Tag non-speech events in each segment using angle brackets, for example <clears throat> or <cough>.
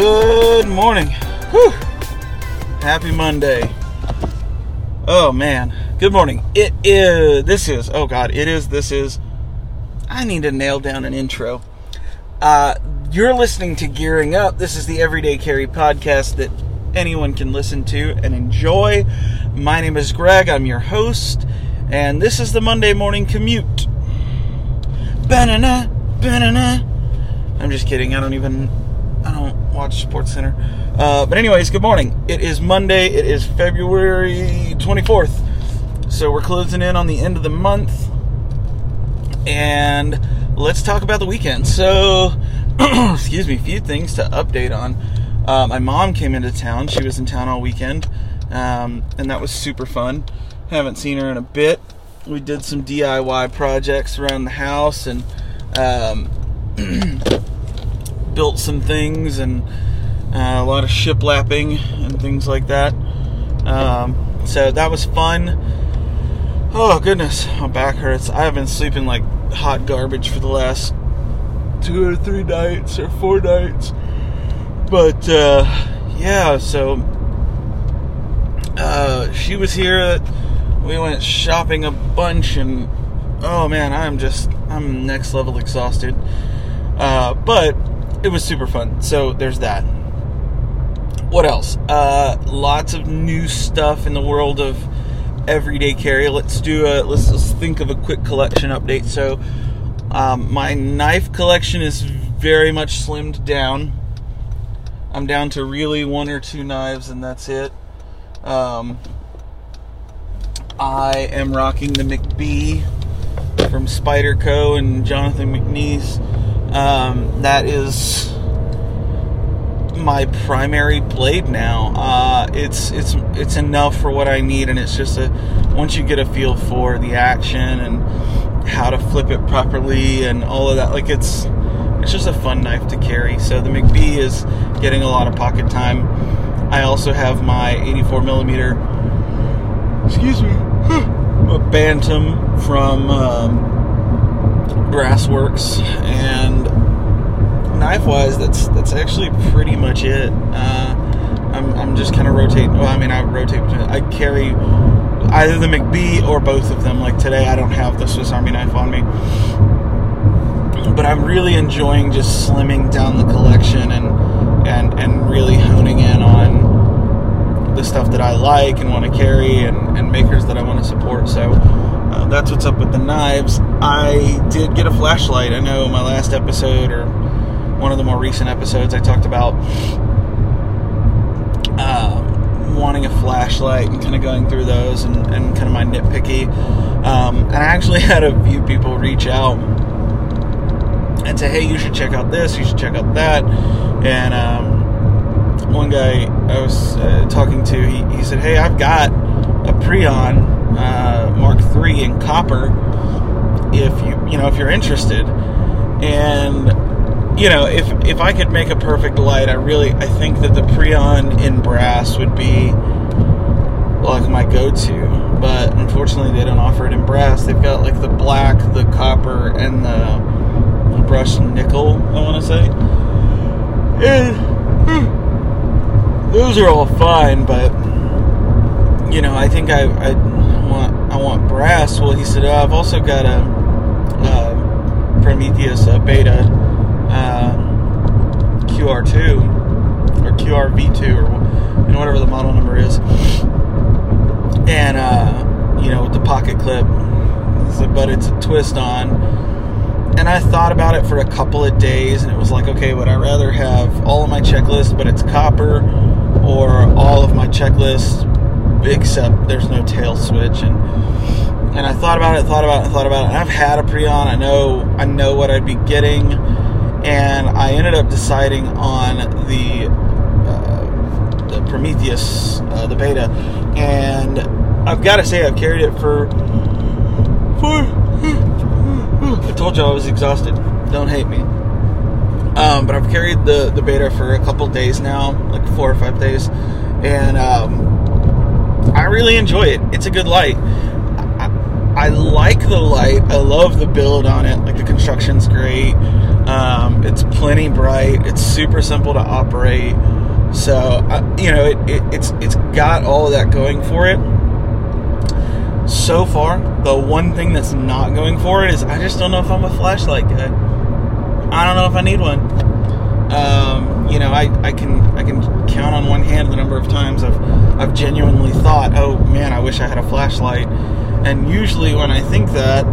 Good morning. Whew. Happy Monday. Oh man. Good morning. It is this is oh god, it is this is I need to nail down an intro. Uh you're listening to Gearing Up. This is the Everyday Carry podcast that anyone can listen to and enjoy. My name is Greg. I'm your host, and this is the Monday morning commute. Banana, banana. I'm just kidding. I don't even. Watch Sports Center. Uh, but anyways, good morning. It is Monday. It is February 24th. So we're closing in on the end of the month, and let's talk about the weekend. So, <clears throat> excuse me, a few things to update on. Uh, my mom came into town. She was in town all weekend, um, and that was super fun. Haven't seen her in a bit. We did some DIY projects around the house and um, <clears throat> built some things and uh, a lot of shiplapping and things like that. Um, so that was fun. Oh goodness, my back hurts. I have been sleeping like hot garbage for the last two or three nights or four nights. But uh, yeah, so uh, she was here. We went shopping a bunch, and oh man, I'm just I'm next level exhausted. Uh, but it was super fun. So there's that. What else? Uh, lots of new stuff in the world of everyday carry. Let's do a let's, let's think of a quick collection update. So um, my knife collection is very much slimmed down. I'm down to really one or two knives, and that's it. Um, I am rocking the McBee from Spyderco and Jonathan McNees. Um, that is my primary blade now. Uh, it's it's it's enough for what I need, and it's just a once you get a feel for the action and how to flip it properly and all of that, like it's it's just a fun knife to carry. So the McBee is getting a lot of pocket time. I also have my 84 millimeter, excuse me, <gasps> a Bantam from um, Brassworks, and knife-wise, that's that's actually pretty much it. Uh, I'm, I'm just kind of rotating. Well, I mean, I rotate between. I carry either the McBee or both of them. Like today, I don't have the Swiss Army knife on me but I'm really enjoying just slimming down the collection and and and really honing in on the stuff that I like and want to carry and, and makers that I want to support. So uh, that's what's up with the knives. I did get a flashlight. I know my last episode or one of the more recent episodes I talked about uh, wanting a flashlight and kind of going through those and, and kind of my nitpicky. Um, and I actually <laughs> had a few people reach out and say, hey, you should check out this, you should check out that. And um, one guy I was uh, talking to, he, he said, hey, I've got a Preon uh, Mark III in copper. If you you know if you're interested, and you know if if I could make a perfect light, I really I think that the Preon in brass would be like my go-to. But unfortunately, they don't offer it in brass. They've got like the black, the copper, and the brushed nickel, I want to say. And those are all fine, but you know, I think I, I want I want brass. Well, he said, oh, I've also got a, a Prometheus a Beta um, QR2 or QRV2 or you know, whatever the model number is, and uh, you know, with the pocket clip. But it's a twist on and I thought about it for a couple of days, and it was like, okay, would I rather have all of my checklist, but it's copper, or all of my checklists except there's no tail switch? And and I thought about it, thought about it, thought about it. And I've had a Preon. I know I know what I'd be getting, and I ended up deciding on the uh, the Prometheus, uh, the Beta, and I've got to say I've carried it for for I told you I was exhausted. Don't hate me. Um, but I've carried the, the beta for a couple days now, like four or five days, and um, I really enjoy it. It's a good light. I, I, like the light. I love the build on it. Like the construction's great. Um, it's plenty bright. It's super simple to operate. So uh, you know, it, it, it's it's got all of that going for it. So far, the one thing that's not going for it is I just don't know if I'm a flashlight guy. I don't know if I need one. Um, you know, I, I can I can count on one hand the number of times I've I've genuinely thought, oh man, I wish I had a flashlight. And usually when I think that,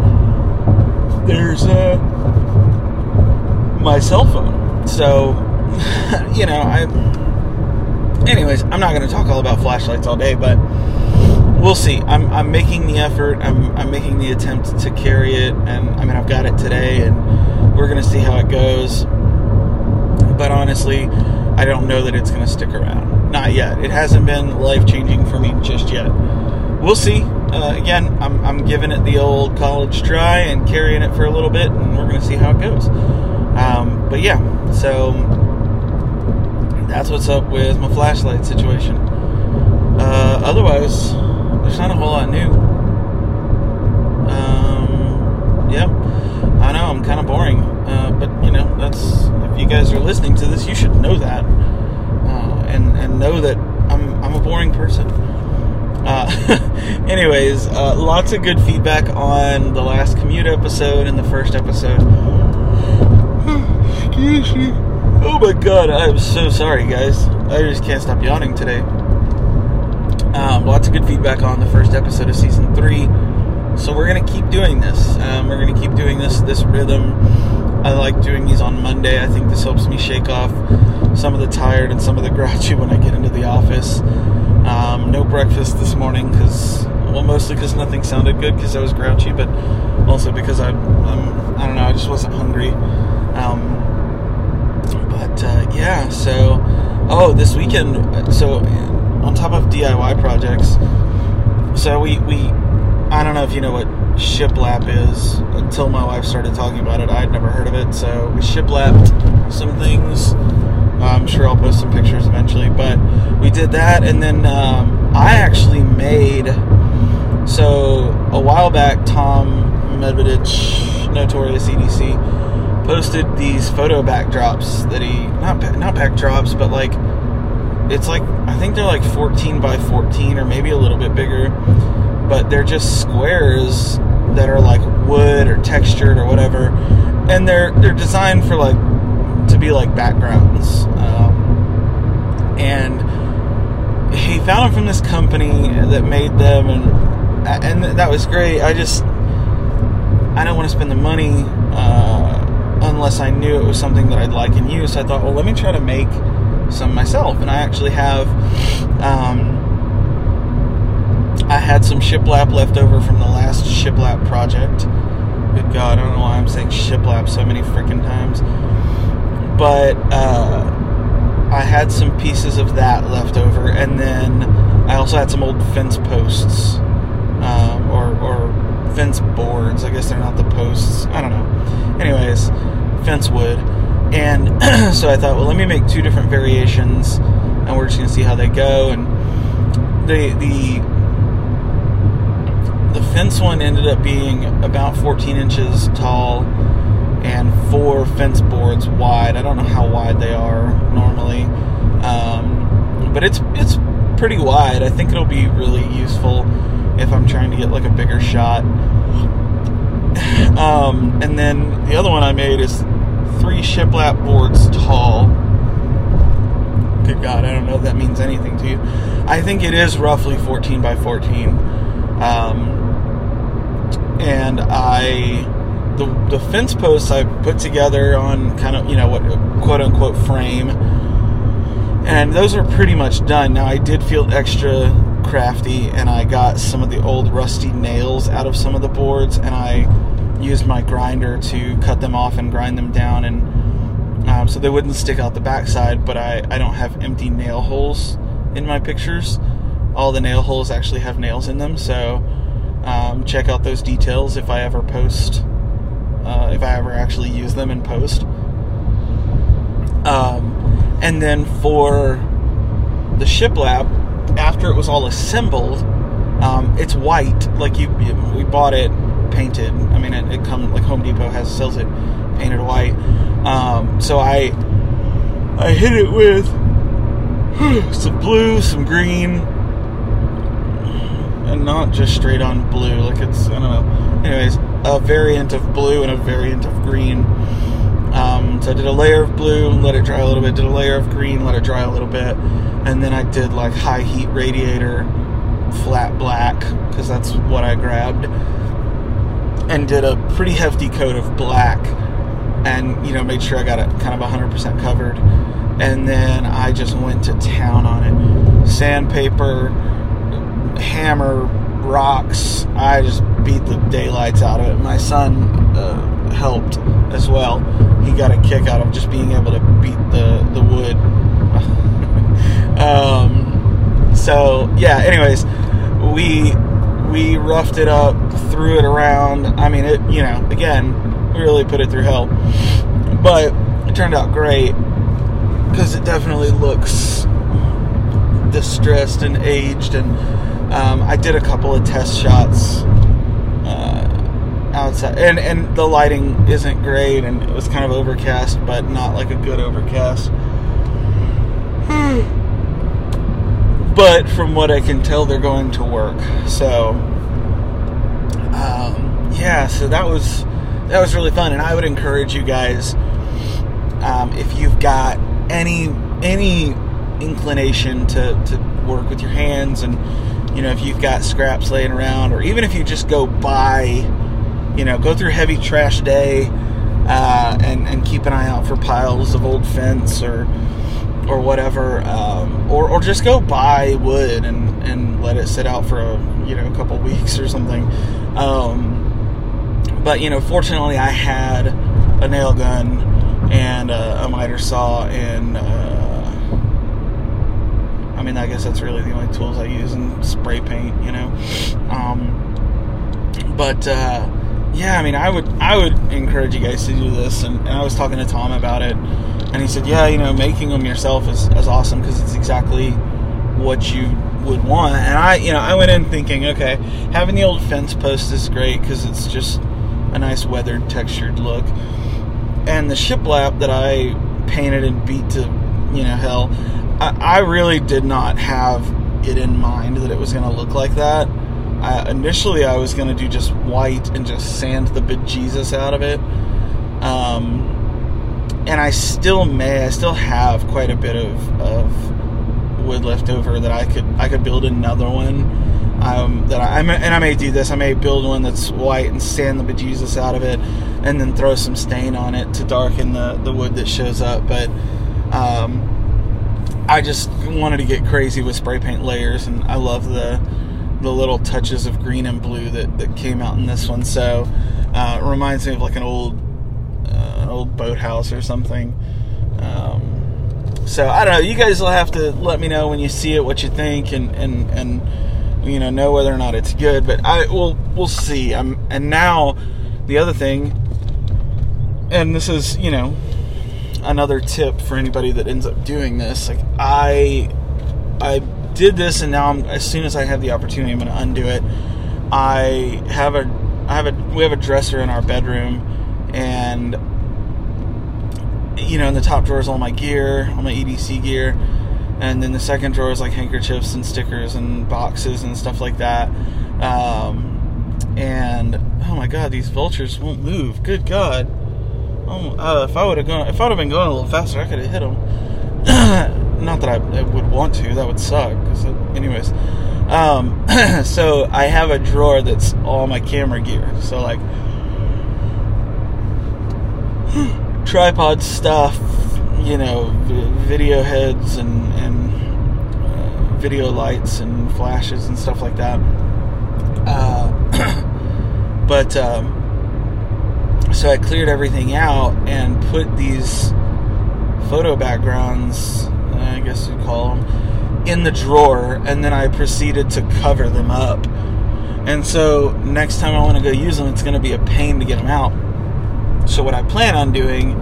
there's uh, my cell phone. So, <laughs> you know, I. Anyways, I'm not going to talk all about flashlights all day, but we'll see. I'm, I'm making the effort. I'm, I'm making the attempt to carry it, and I mean, I've got it today, and we're going to see how it goes. But honestly, I don't know that it's going to stick around. Not yet. It hasn't been life changing for me just yet. We'll see. Uh, again, I'm, I'm giving it the old college try and carrying it for a little bit, and we're going to see how it goes. Um, but yeah, so that's what's up with my flashlight situation. Uh, otherwise, there's not a whole lot new. Um, yeah, I know I'm kind of boring, uh, but you know that's if you guys are listening to this, you should know that, uh, and and know that I'm I'm a boring person. Uh, <laughs> anyways, uh, lots of good feedback on the last commute episode and the first episode. <sighs> Excuse me. Oh my god, I'm so sorry, guys. I just can't stop yawning today. Um, lots of good feedback on the first episode of season three. So we're gonna keep doing this. Um, we're gonna keep doing this this rhythm. I like doing these on Monday. I think this helps me shake off some of the tired and some of the <laughs> grouchy when I get into the office. Um, no breakfast this morning because, well, mostly because nothing sounded good because I was grouchy, but also because I, I'm, I don't know, I just wasn't hungry. Um, but uh, yeah, so oh, this weekend, so on top of DIY projects, so we we, I don't know if you know what shiplap is. Until my wife started talking about it, I'd never heard of it. So we shiplapped some things. I'm sure I'll post some pictures eventually, but we did that, and then um, I actually made. So a while back, Tom Medvedich, notorious EDC, posted these photo backdrops that he not not backdrops, but like it's like I think they're like 14 by 14 or maybe a little bit bigger, but they're just squares that are like wood or textured or whatever, and they're they're designed for like to be like backgrounds. Um, and he found them from this company that made them, and and that was great. I just I don't want to spend the money uh, unless I knew it was something that I'd like and use. So I thought, well, let me try to make some myself, and I actually have. Um, had some shiplap left over from the last shiplap project. Good God, I don't know why I'm saying shiplap so many freaking times but uh, I had some pieces of that left over, and then I also had some old fence posts um, or, or fence boards. I guess they're not the posts. I don't know. Anyways, fence wood, and <clears throat> so I thought, well, let me make two different variations, and we're just gonna see how they go. And the the the fence one ended up being about 14 inches tall and four fence boards wide. I don't know how wide they are normally, um, but it's it's pretty wide. I think it'll be really useful if I'm trying to get like a bigger shot. Um, and then the other one I made is three shiplap boards tall. Good God, I don't know if that means anything to you. I think it is roughly 14 by 14. Um, and I the the fence posts I put together on kind of you know what quote unquote frame, and those are pretty much done. Now I did feel extra crafty, and I got some of the old rusty nails out of some of the boards, and I used my grinder to cut them off and grind them down, and um, so they wouldn't stick out the backside. But I I don't have empty nail holes in my pictures. All the nail holes actually have nails in them, so. Um, check out those details if I ever post uh, if I ever actually use them in post. Um, and then for the shiplap, after it was all assembled, um, it's white. Like you, we bought it painted. I mean, it, it like Home Depot has sells it painted white. Um, so I I hit it with <sighs> some blue, some green, and not just straight on blue. Like it's I don't know. Anyways, a variant of blue and a variant of green. Um, so I did a layer of blue, and let it dry a little bit. Did a layer of green, let it dry a little bit, and then I did like high heat radiator, flat black, because that's what I grabbed, and did a pretty hefty coat of black, and you know made sure I got it kind of 100% covered, and then I just went to town on it, sandpaper, hammer, rocks. I just beat the daylights out of it. My son uh, helped as well. He got a kick out of just being able to beat the the wood. <laughs> um, so yeah. Anyways, we we roughed it up, threw it around. I mean, it. You know, again, we really put it through hell, but it turned out great because it definitely looks distressed and aged and um, I did a couple of test shots uh, outside, and and the lighting isn't great, and it was kind of overcast, but not like a good overcast. <sighs> but from what I can tell, they're going to work. So, um, yeah, so that was that was really fun, and I would encourage you guys um, if you've got any any inclination to, to work with your hands and you know, if you've got scraps laying around, or even if you just go buy, you know, go through heavy trash day uh, and and keep an eye out for piles of old fence or or whatever, um, or or just go buy wood and and let it sit out for a you know a couple <laughs> weeks or something. Um, but you know, fortunately, I had a nail gun and a, a miter saw and. Uh, I mean, I guess that's really the only tools I use and spray paint, you know. Um, but uh, yeah, I mean, I would I would encourage you guys to do this. And, and, I was talking to Tom about it, and he said, yeah, you know, making them yourself is, is awesome because it's exactly what you would want. And I, you know, I went in thinking, okay, having the old fence post is great because it's just a nice weathered, textured look. And the shiplap that I painted and beat to, you know, hell I, I really did not have it in mind that it was going to look like that. Initially, I was going to do just white and just sand the bejesus out of it. Um, and I still may, I still have quite a bit of, of wood left over that I could I could build another one. Um, that I, and I may do this. I may build one that's white and sand the bejesus out of it, and then throw some stain on it to darken the the wood that shows up. But um, I just wanted to get crazy with spray paint layers, and I love the the little touches of green and blue that, that came out in this one. So uh, it reminds me of like an old uh, old boathouse or something. Um, so I don't know. You guys will have to let me know when you see it what you think, and and and you know know whether or not it's good. But I will we'll see. I'm and now the other thing, and this is you know another tip for anybody that ends up doing this. Like I, I did this, and now I'm, as soon as I have the opportunity, I'm going to undo it. I have a, I have a, we have a dresser in our bedroom, and you know, in the top drawer is all my gear, all my EDC gear, and then the second drawer is like handkerchiefs and stickers and boxes and stuff like that. Um, and oh my god, these vultures won't move. Good god. Oh, uh, if I would have gone, if I'd have been going a little faster, I could have hit him. <clears throat> Not that I, I, would want to. That would suck. It, anyways, um, <clears throat> so I have a drawer that's all my camera gear. So like <sighs> tripod stuff, you know, video heads and and uh, video lights and flashes and stuff like that. Uh, <clears throat> but um, so I cleared everything out and put these photo backgrounds, I guess you'd call them, in the drawer, and then I proceeded to cover them up. And so next time I want to go use them, it's going to be a pain to get them out. So what I plan on doing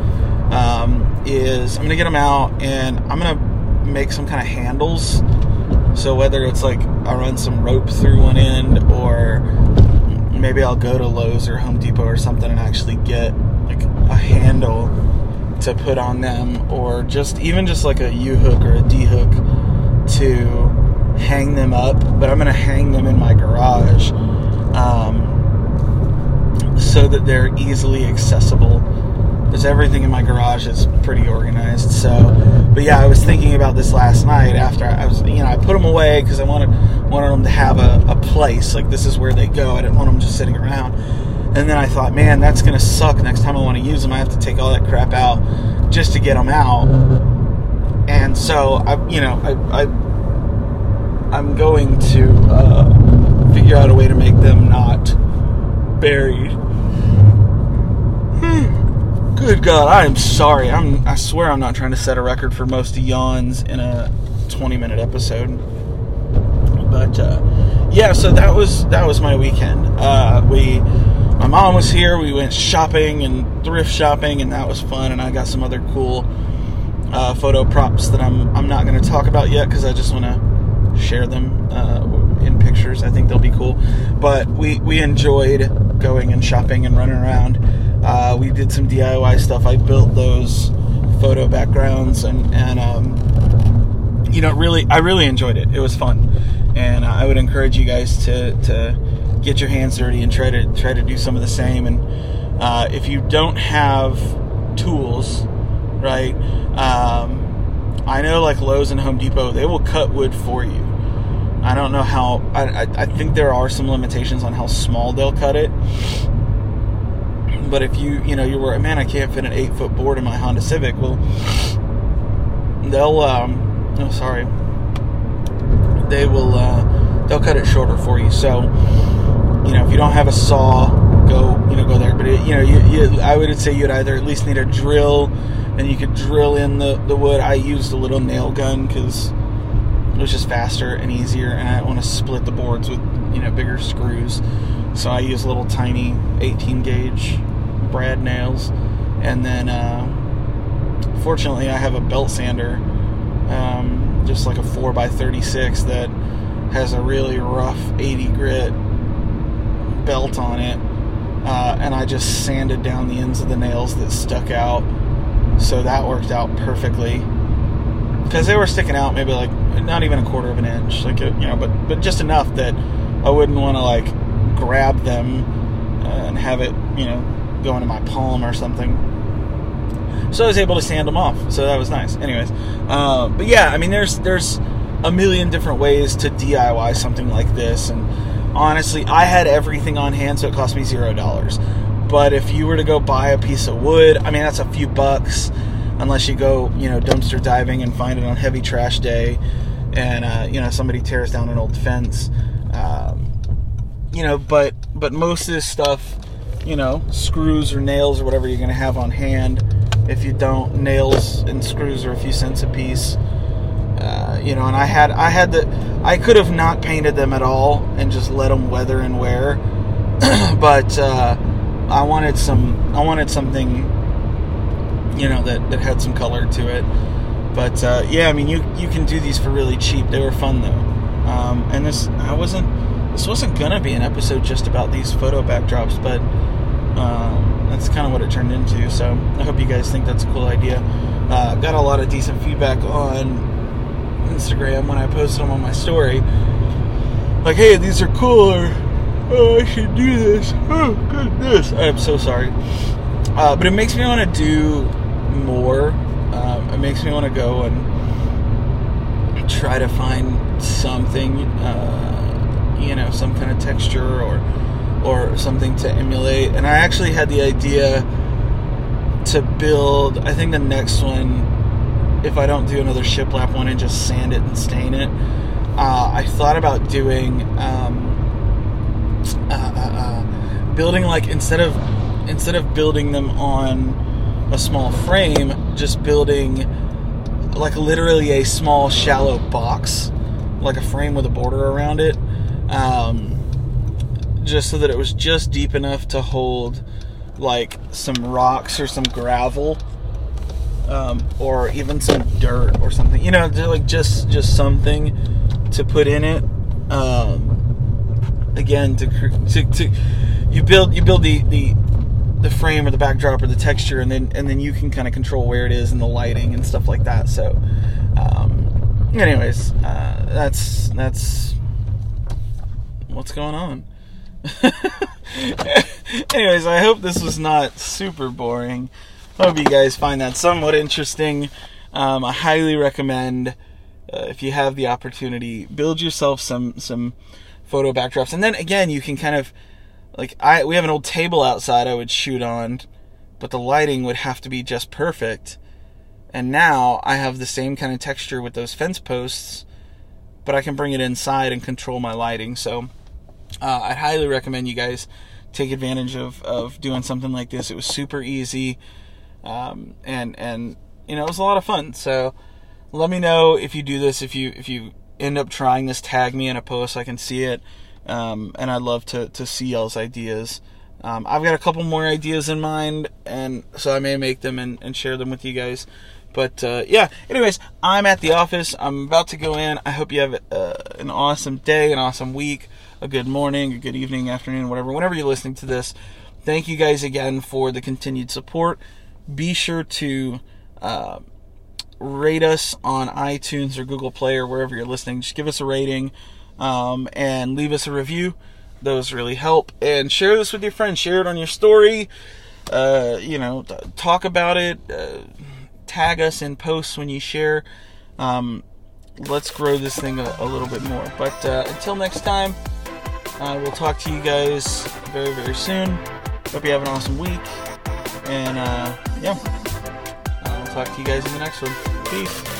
um, is I'm going to get them out and I'm going to make some kind of handles. So whether it's like I run some rope through one end or maybe I'll go to Lowe's or Home Depot or something and actually get like a handle to put on them, or just even just like a U hook or a D hook to hang them up. But I'm gonna hang them in my garage. Um, so that they're easily accessible. Because everything in my garage is pretty organized. So, but yeah, I was thinking about this last night after I was, you know, I put them away because I wanted wanted them to have a, a place. Like this is where they go. I didn't want them just sitting around. And then I thought, man, that's gonna suck. Next time I want to use them, I have to take all that crap out just to get them out. And so I, you know, I, I I'm going to uh, figure out a way to make them not buried. Good God, I am sorry. I'm I swear I'm not trying to set a record for most yawns in a 20 minute episode. But uh, yeah, so that was that was my weekend. Uh, we my mom was here. We went shopping and thrift shopping, and that was fun. And I got some other cool uh, photo props that I'm I'm not going to talk about yet because I just want to share them uh, in pictures. I think they'll be cool. But we we enjoyed going and shopping and running around. Uh, we did some DIY stuff. I built those photo backgrounds and and um, you know really I really enjoyed it. It was fun, and I would encourage you guys to to get your hands dirty and try to try to do some of the same. And uh, if you don't have tools, right? Um, I know like Lowe's and Home Depot, they will cut wood for you. I don't know how. I, I, I think there are some limitations on how small they'll cut it. But if you you know you were man, I can't fit an eight foot board in my Honda Civic. Well, they'll um, oh sorry, they will uh, they'll cut it shorter for you. So you know if you don't have a saw, go you know go there. But it, you know you, you, I would say you'd either at least need a drill, and you could drill in the the wood. I used a little nail gun because it was just faster and easier, and I want to split the boards with you know bigger screws. So I use little tiny 18 gauge brad nails, and then uh, fortunately I have a belt sander, um, just like a 4x36 that has a really rough 80 grit belt on it, uh, and I just sanded down the ends of the nails that stuck out. So that worked out perfectly. Because they were sticking out maybe like not even a quarter of an inch, like you know, but but just enough that I wouldn't want to like grab them uh, and have it, you know, go into my palm or something. So I was able to sand them off. So that was nice. Anyways, uh, but yeah, I mean, there's there's a million different ways to DIY something like this, and honestly, I had everything on hand, so it cost me zero dollars. But if you were to go buy a piece of wood, I mean, that's a few bucks, unless you go, you know, dumpster diving and find it on heavy trash day, and uh, you know somebody tears down an old fence. Um, you know, but but most of this stuff, you know, screws or nails or whatever you're going to have on hand. If you don't, nails and screws are a few cents a piece. Uh, you know, and I had I had the I could have not painted them at all and just let them weather and wear, <clears throat> but uh, I wanted some I wanted something, you know, that that had some color to it. But uh, yeah, I mean, you you can do these for really cheap. They were fun though, um, and this I wasn't this wasn't gonna be an episode just about these photo backdrops, but um, that's kind of what it turned into. So I hope you guys think that's a cool idea. Uh, got a lot of decent feedback on Instagram when I posted them on my story. Like, hey, these are cool, or oh, I should do this. Oh, goodness. I'm so sorry. Uh, but it makes me want to do more. Um, it makes me want to go and try to find something. Uh, you know some kind of texture or or something to emulate. And I actually had the idea to build. I think the next one, if I don't do another shiplap one and just sand it and stain it, uh, I thought about doing um, uh, uh, uh building like instead of instead of building them on a small frame, just building like literally a small shallow box, like a frame with a border around it um, just so that it was just deep enough to hold like some rocks or some gravel um, or even some dirt or something you know like just just something to put in it um, again to, to, to you build you build the the the frame or the backdrop or the texture, and then and then you can kind of control where it is and the lighting and stuff like that. So, um, anyways, uh, that's that's what's going on. <laughs> anyways, I hope this was not super boring. Hope you guys find that somewhat interesting. Um, I highly recommend uh, if you have the opportunity, build yourself some some photo backdrops, and then again, you can kind of like I we have an old table outside I would shoot on, but the lighting would have to be just perfect. And now I have the same kind of texture with those fence posts, but I can bring it inside and control my lighting. So uh, I'd highly recommend you guys take advantage of, of doing something like this. It was super easy, um, and and you know it was a lot of fun. So let me know if you do this. If you if you end up trying this, tag me in a post. I can see it, um, and I'd love to to see y'all's ideas. Um, I've got a couple more ideas in mind, and so I may make them and, and share them with you guys. But uh, yeah, anyways, I'm at the office. I'm about to go in. I hope you have uh, an awesome day, an awesome week, a good morning, a good evening, afternoon, whatever, whenever you're listening to this. Thank you guys again for the continued support. Be sure to uh, rate us on iTunes or Google Play or wherever you're listening. Just give us a rating um, and leave us a review. Those really help. And share this with your friends. Share it on your story. Uh, you know, talk about it. Uh, tag us in posts when you share. Um, let's grow this thing a, a little bit more. But uh, until next time, uh, we'll talk to you guys very, very soon. Hope you have an awesome week. And uh, yeah I'll talk to you guys in the next one. Peace.